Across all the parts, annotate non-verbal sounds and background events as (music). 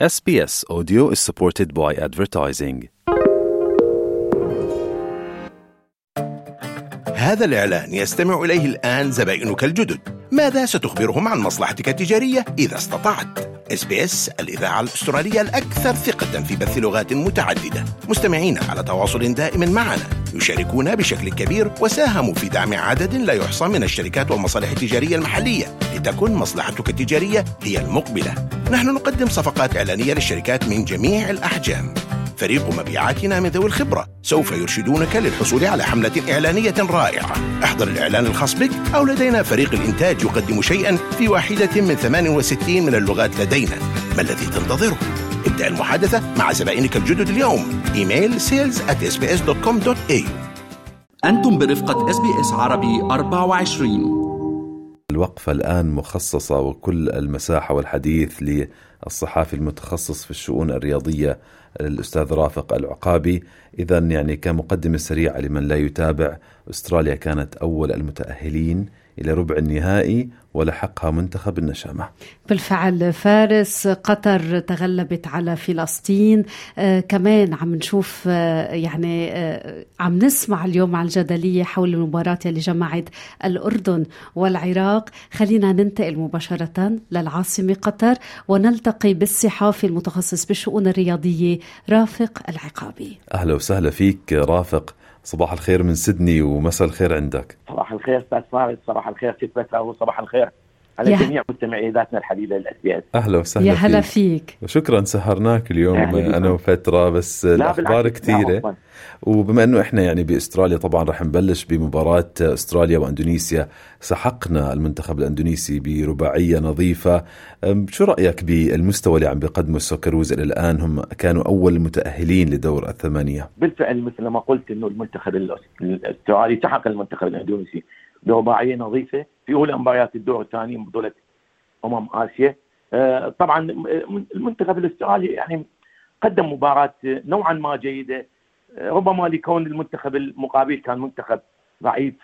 SBS Audio is supported by advertising. هذا الإعلان يستمع إليه الآن زبائنك الجدد ماذا ستخبرهم عن مصلحتك التجارية إذا استطعت؟ SBS الإذاعة الأسترالية الأكثر ثقة في بث لغات متعددة. مستمعين على تواصل دائم معنا. يشاركون بشكل كبير وساهموا في دعم عدد لا يحصى من الشركات والمصالح التجارية المحلية لتكن مصلحتك التجارية هي المقبلة. نحن نقدم صفقات إعلانية للشركات من جميع الأحجام. فريق مبيعاتنا من ذوي الخبرة. سوف يرشدونك للحصول على حملة إعلانية رائعة. احضر الإعلان الخاص بك أو لدينا فريق الإنتاج يقدم شيئا في واحدة من 68 من اللغات لدينا. ما الذي تنتظره؟ ابدأ المحادثة مع زبائنك الجدد اليوم. email sales at sbs.com.au أنتم برفقة SBS عربي 24 الوقفة الآن مخصصة وكل المساحة والحديث للصحافي المتخصص في الشؤون الرياضية الأستاذ رافق العقابي. إذا يعني كمقدمة سريعة لمن لا يتابع أستراليا كانت أول المتأهلين إلى ربع النهائي ولحقها منتخب النشامة. بالفعل فارس قطر تغلبت على فلسطين. آه كمان عم نشوف آه يعني آه عم نسمع اليوم على الجدلية حول المباراة اللي جمعت الأردن والعراق. خلينا ننتقل مباشرة للعاصمة قطر ونلتقي بالصحافي المتخصص بالشؤون الرياضية رافق العقابي. أهلا وسهلا فيك رافق. صباح الخير من سيدني ومساء الخير عندك. صباح الخير أستاذ فارس صباح الخير ست بترا وصباح الخير. على يا- جميع مستمعي إذاعتنا الحبيبة الاس بي اس أهلا وسهلا يا هلا فيك. وشكرا سهرناك اليوم. أنا وفترة بس لا الأخبار كثيره عفواً. وبما إنه إحنا يعني بأستراليا طبعا رح نبلش بمباراة أستراليا وأندونيسيا سحقنا المنتخب الأندونيسي برباعية نظيفة. شو رأيك بالمستوى اللي عم بيقدمه السوكروز إلى الآن؟ هم كانوا أول المتاهلين لدور الثمانية. بالفعل مثل ما قلت إنه المنتخب الأسترالي سحق المنتخب الأندونيسي. برباعيه نظيفه في اولى مباريات الدور الثاني من بطوله امم اسيا آه، طبعا المنتخب الاسترالي يعني قدم مباراه نوعا ما جيده آه، ربما لكون المنتخب المقابل كان منتخب ضعيف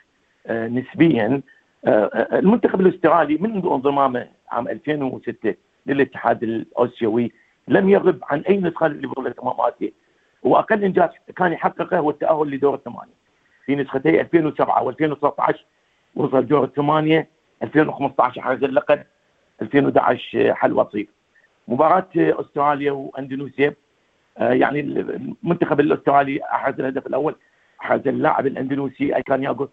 نسبيا المنتخب الاسترالي منذ انضمامه عام 2006 للاتحاد الاسيوي لم يغب عن اي نسخه لبطوله امم اسيا وأقل إنجاز كان يحققه هو التاهل لدور الثمانية. في نسختي 2007 و2013 وصل دور الثمانيه 2015 حاز اللقب 2011 حل وصيف مباراة أستراليا وأندونيسيا آه، يعني المنتخب الأسترالي أحرز الهدف الأول أحرز اللاعب الأندونيسي إلكان باغوت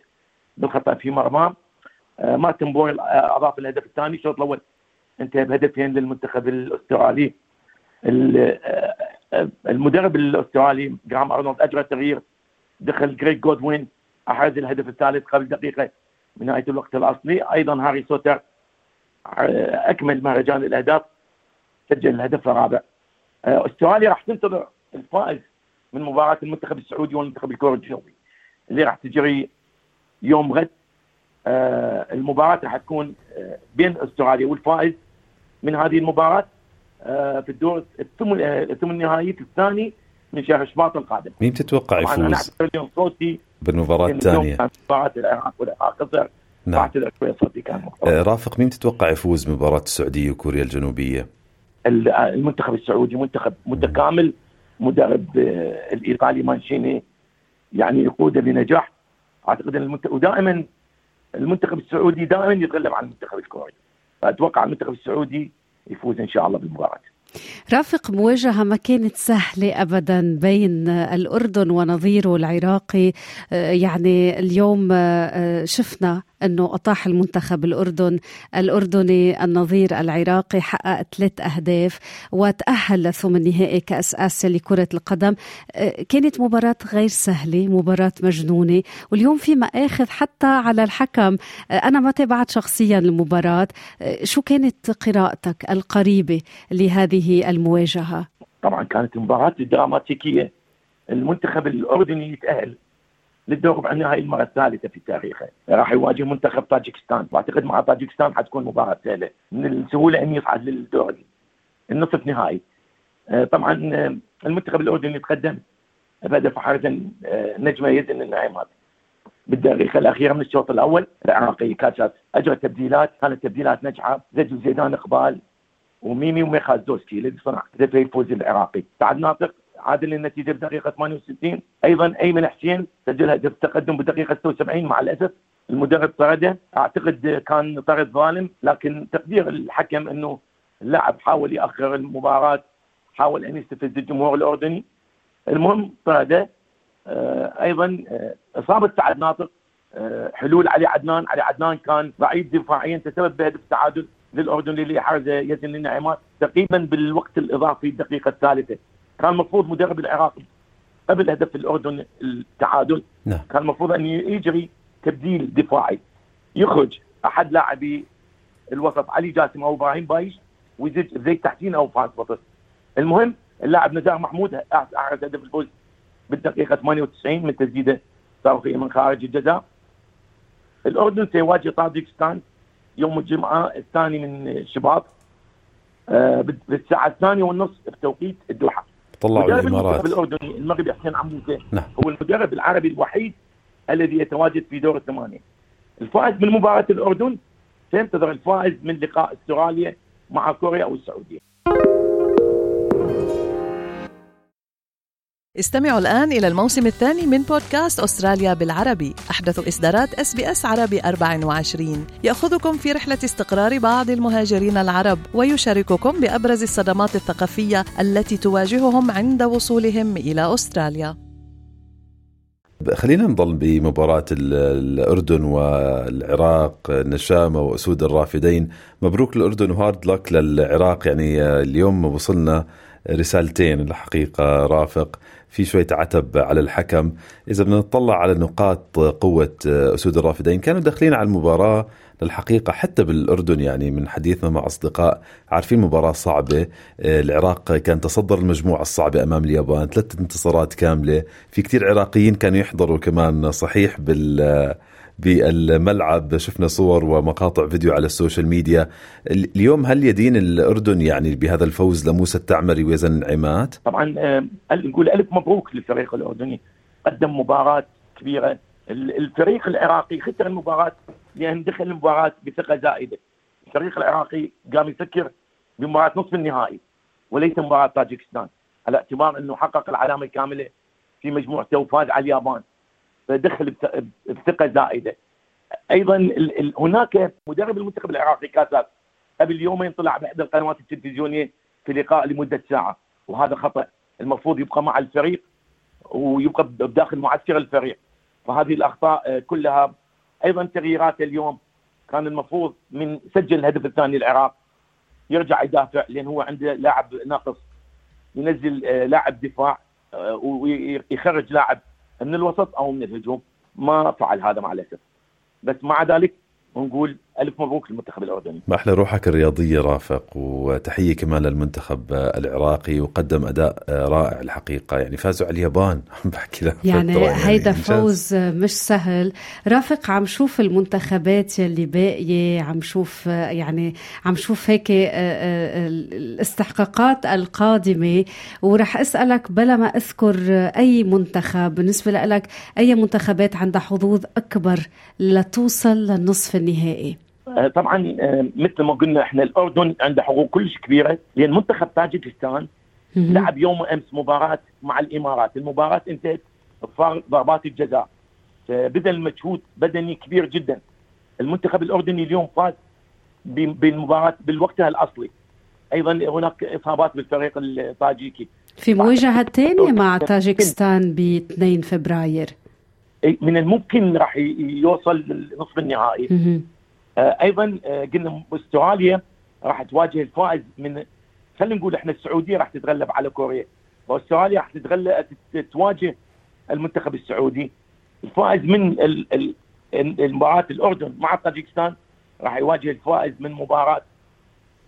بالخطأ في مرماه مارتن بويل آه، أضاف الهدف الثاني الشوط الأول انتهى بهدفين للمنتخب الأسترالي. ال- آه، المدرب الأسترالي جراهام أرنولد أجرى تغيير دخل كريج جودوين أحرز الهدف الثالث قبل دقيقة من نهاية الوقت الأصلي. أيضا هاري سوتر آه، أكمل مهرجان الأهداف سجل الهدف الرابع. آه، أستراليا راح تنتظر الفائز من مباراة المنتخب السعودي والمنتخب الكوري الجنوبي اللي راح تجري يوم غد. آه، المباراة راح تكون بين أستراليا والفائز من هذه المباراة في الدور الثمن آه، الثمن نهائي الثاني. من شهر شباط القادم. مين تتوقع أنا يفوز؟ أعتبر اليوم صوتي بالمباراة الثانية. مباراه العراق والعراق خسر. نعم. شوي صوتي كان. آه، رافق مين تتوقع يفوز مباراه السعودية وكوريا الجنوبية؟ ال- المنتخب السعودي منتخب متكامل مدرب آه، الإيطالي مانشيني يعني يقوده بنجاح. أعتقد إن المنتخب ودائما المنتخب السعودي دائما يتغلب على المنتخب الكوري. فأتوقع المنتخب السعودي يفوز إن شاء الله بالمباراة. رافق مواجهة ما كانت سهلة أبدا بين الأردن ونظيره العراقي آه، يعني اليوم آه، آه، شفنا أنه أطاح المنتخب الأردن. الأردني النظير العراقي حقق ثلاث أهداف وتأهل لثمن النهائي كأس آسيا لكرة القدم. آه، كانت مباراة غير سهلة مباراة مجنونة. واليوم في مآخذ حتى على الحكم. آه، أنا ما تابعت شخصيا المباراة. آه، شو كانت قراءتك القريبة لهذه المواجهة؟ طبعا كانت مباراة دراماتيكيه المنتخب الأردني يتأهل. للدور ربع النهائي المرة الثالثة في تاريخه. راح يواجه منتخب طاجكستان. واعتقد مع طاجكستان حتكون مباراة سهلة. من السهولة أن يصعد للدور النصف نهائي. آه، طبعا آه، المنتخب الأردني يتقدم. بهدف حارسا آه، نجمة يزن النعيمات. بالدقيقة الأخيرة من الشوط الأول العراقي كاتشاس أجرى تبديلات. كانت تبديلات ناجحة. زج زيدان إقبال. وميمي وميخازوسكي الذي صنع هدفي الفوز العراقي؟ سعد ناطق عادل النتيجة بدقيقة 68 أيضا أيمن حسين سجل هدف تقدم بدقيقة 76 مع الأسف. المدرب طرده. أعتقد كان طرد ظالم لكن تقدير الحكم إنه اللاعب حاول يأخر المباراة حاول أن يستفز الجمهور الأردني. المهم طرده. آه أيضا آه إصابة سعد ناطق. آه حلول علي عدنان. علي عدنان كان ضعيف دفاعيا تسبب بهدف التعادل للاردن اللي حرز يزن النعيمات تقريبا بالوقت الإضافي الدقيقة الثالثة. كان المفروض مدرب العراق قبل هدف الأردن التعادل. نعم. كان المفروض أن يجري تبديل دفاعي. يخرج أحد لاعبي الوسط علي جاسم أو إبراهيم بايش ويزيد زيد تحتين أو فاز وسط المهم اللاعب نزار محمود احرز هدف الفوز بالدقيقة 98 من تسديدة صاروخيه من خارج الجزاء. الأردن سيواجه طاجكستان يوم الجمعة الثاني من شباط آه بالساعة الثانية والنصف بتوقيت الدوحة. طلعوا الإمارات. الاردني المغربي حسين عموسه نعم. هو المدرب العربي الوحيد الذي يتواجد في دور الثمانيه الفائز من مباراة الأردن سينتظر الفائز من لقاء أستراليا مع كوريا أو السعودية. استمعوا الآن إلى الموسم الثاني من بودكاست أستراليا بالعربي. أحدث إصدارات SBS عربي 24 يأخذكم في رحلة استقرار بعض المهاجرين العرب ويشارككم بأبرز الصدمات الثقافية التي تواجههم عند وصولهم إلى أستراليا. خلينا نضل بمباراة الأردن والعراق النشامة وأسود الرافدين. مبروك الأردن وهارد لك للعراق. يعني اليوم وصلنا رسالتين الحقيقة رافق. في شوية عتب على الحكم. إذا بدنا نطلع على نقاط قوة أسود الرافدين كانوا داخلين على المباراة للحقيقة حتى بالأردن يعني من حديثنا مع أصدقاء عارفين مباراة صعبة. العراق كان تصدر المجموعة الصعبة أمام اليابان ثلاث انتصارات كاملة. في كتير عراقيين كانوا يحضروا كمان صحيح بال بالملعب. شفنا صور ومقاطع فيديو على ال social media. اليوم هل يدين الأردن يعني بهذا الفوز لموسى التعمري ويزن النعيمات؟ طبعا نقول ألف مبروك للفريق الأردني. قدم مباراة كبيرة. الفريق العراقي خسر المباراة لأن دخل المباراة بثقة زائدة. الفريق العراقي قام يفكر بمباراة نصف النهائي وليس مباراة طاجكستان على اعتبار أنه حقق العلامة الكاملة في مجموعته وفاز على اليابان. فدخل بثقة زائدة. أيضا هناك مدرب المنتخب العراقي كاسات قبل يومين طلع باحدى القنوات التلفزيونية في لقاء لمدة ساعة وهذا خطأ. المفروض يبقى مع الفريق ويبقى بداخل معسكر الفريق. فهذه الأخطاء كلها. أيضا تغييرات اليوم. كان المفروض من سجل الهدف الثاني العراق يرجع يدافع لأن هو عنده لاعب ناقص ينزل لاعب دفاع ويخرج لاعب من الوسط أو من الهجوم. ما فعل هذا مع الأسف. بس مع ذلك ونقول ألف مبروك للمنتخب الأردني. ما أحلى روحك الرياضية رافق وتحية كمان للمنتخب العراقي وقدم أداء رائع الحقيقة. يعني فازوا على اليابان. (laughs) بحكي لك يعني, يعني هيدا فوز مش سهل. رافق عم شوف المنتخبات يلي باقية؟ عم شوف يعني عم شوف هيك آه، آه، الاستحقاقات القادمة؟ ورح أسألك بلا ما أذكر أي منتخب بالنسبة لك أي منتخبات عندها حظوظ أكبر لتوصل للنصف النهائي؟ طبعا آه، مثل ما قلنا إحنا الأردن عنده حقوق كلش كبيرة لأن منتخب طاجكستان لعب يوم امس مباراة مع الإمارات، المباراة انتهت بفارق ضربات الجزاء بذل مجهود بدني كبير جدا. المنتخب الأردني اليوم فاز بالمباراة بالوقتها الأصلي. أيضا هناك إصابات بالفريق الطاجيكي. في مواجهة ثانية مع طاجكستان ب 2 فبراير. من الممكن راح يوصل لنصف النهائي آه أيضا آه قلنا أستراليا راح تواجه الفائز من خلينا نقول إحنا السعودية راح تتغلب على كوريا. وأستراليا راح تتغلب تواجه المنتخب السعودي. الفائز من المباراة الأردن مع طاجكستان راح يواجه الفائز من مباراة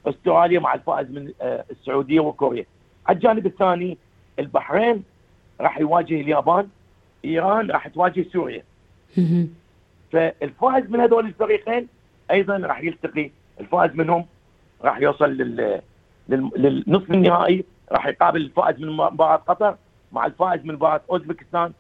أستراليا مع الفائز من آه السعودية وكوريا. على الجانب الثاني البحرين راح يواجه اليابان. إيران راح تواجه سوريا. فالفائز من هذول الفريقين أيضا راح يلتقي الفائز منهم راح يوصل لل للنصف النهائي راح يقابل الفائز من مباراة قطر مع الفائز من مباراة أوزبكستان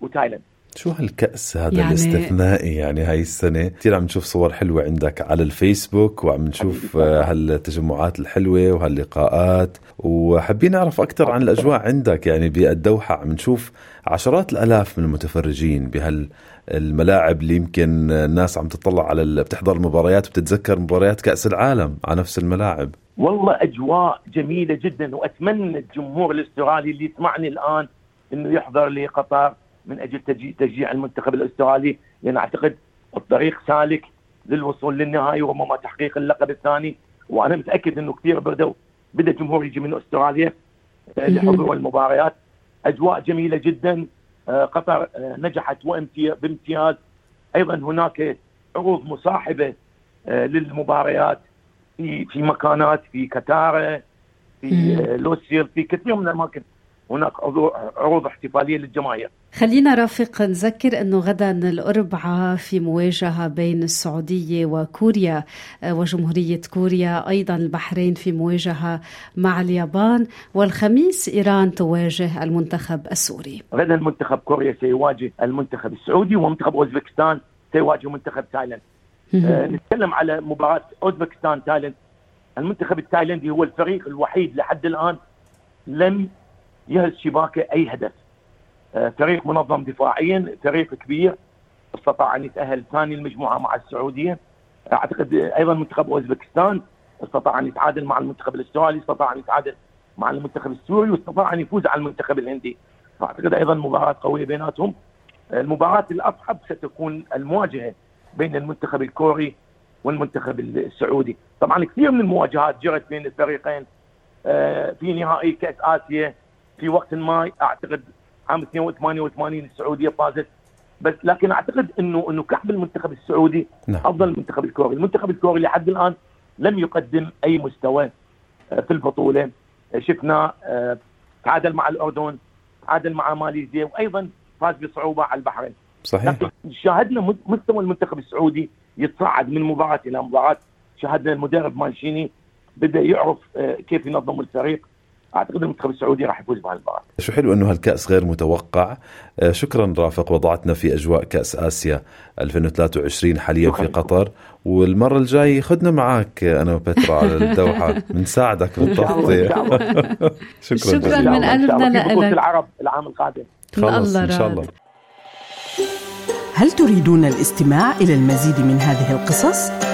وتايلاند. شو هالكأس هذا يعني الاستثنائي يعني هاي السنة؟ كثير عم نشوف صور حلوة عندك على الفيسبوك وعم نشوف هالتجمعات الحلوة وهاللقاءات. وحابين نعرف أكثر عن الأجواء عندك يعني بالدوحة عم نشوف عشرات الآلاف من المتفرجين بهالملاعب اللي يمكن الناس عم تطلع على بتحضر المباريات وبتتذكر مباريات كأس العالم على نفس الملاعب. والله أجواء جميلة جدا وأتمنى الجمهور الأسترالي اللي يسمعني الآن أنه يحضر لقطر. من أجل تشجيع المنتخب الأسترالي. لأن أعتقد الطريق سالك للوصول للنهائي وربما تحقيق اللقب الثاني. وأنا متأكد إنه كثير بدأوا بدأ الجمهور يجي من أستراليا آه، لحضور المباريات. أجواء جميلة جدا. آه، قطر آه، نجحت بامتياز. أيضا هناك عروض مصاحبة للمباريات في في مكانات في كتارة في لوسيل في كثير من الأماكن. هناك عروض احتفالية للجماهير خلينا رافق نذكر أنه غدا الأربعاء في مواجهة بين السعودية وكوريا آه، وجمهورية كوريا أيضا البحرين في مواجهة مع اليابان والخميس إيران تواجه المنتخب السوري. غدا المنتخب كوريا سيواجه المنتخب السعودي ومنتخب أوزبكستان سيواجه منتخب تايلاند. آه نتكلم على مباراة اوزبكستان تايلاند المنتخب التايلندي هو الفريق الوحيد لحد الآن لم يهز شباكه أي هدف. آه، فريق منظم دفاعيا فريق كبير استطاع أن يتأهل ثاني المجموعة مع السعودية. أعتقد أيضا منتخب أوزبكستان استطاع أن يتعادل مع المنتخب الأسترالي استطاع أن يتعادل مع المنتخب السوري واستطاع أن يفوز على المنتخب الهندي. فأعتقد أيضا مباراة قوية بيناتهم. المباراة الأصعب ستكون المواجهة بين المنتخب الكوري والمنتخب السعودي. طبعا كثير من المواجهات جرت بين الفريقين. آه، في نهائي كأس آسيا في وقت ما أعتقد عام 88 السعودية فازت. بس لكن أعتقد انه إنه كعب المنتخب السعودي نعم. أفضل من المنتخب الكوري، المنتخب الكوري لحد الآن لم يقدم أي مستوى آه، في البطولة. آه، شفنا آه، تعادل مع الأردن تعادل مع ماليزيا وأيضا فاز بصعوبة على البحرين. صحيح. لكن شاهدنا مستوى المنتخب السعودي يتصاعد من مباراة إلى مباراة. شاهدنا المدرب مانشيني بدا يعرف كيف ينظم الفريق. أعتقد المنتخب السعودي راح يفوز بهالمباراه. شو حلو إنه هالكأس غير متوقع، آه، شكرا رافق وضعتنا في أجواء كأس آسيا 2023 حاليا في قطر. والمرة الجاي خدنا معك أنا وبترا على الدوحة. (laughs) بنساعدك بالتغطيه (laughs) شكرا شكرا من قلبنا لكأس العرب العام القادم؟ خلص إن شاء الله. هل تريدون الاستماع إلى المزيد من هذه القصص؟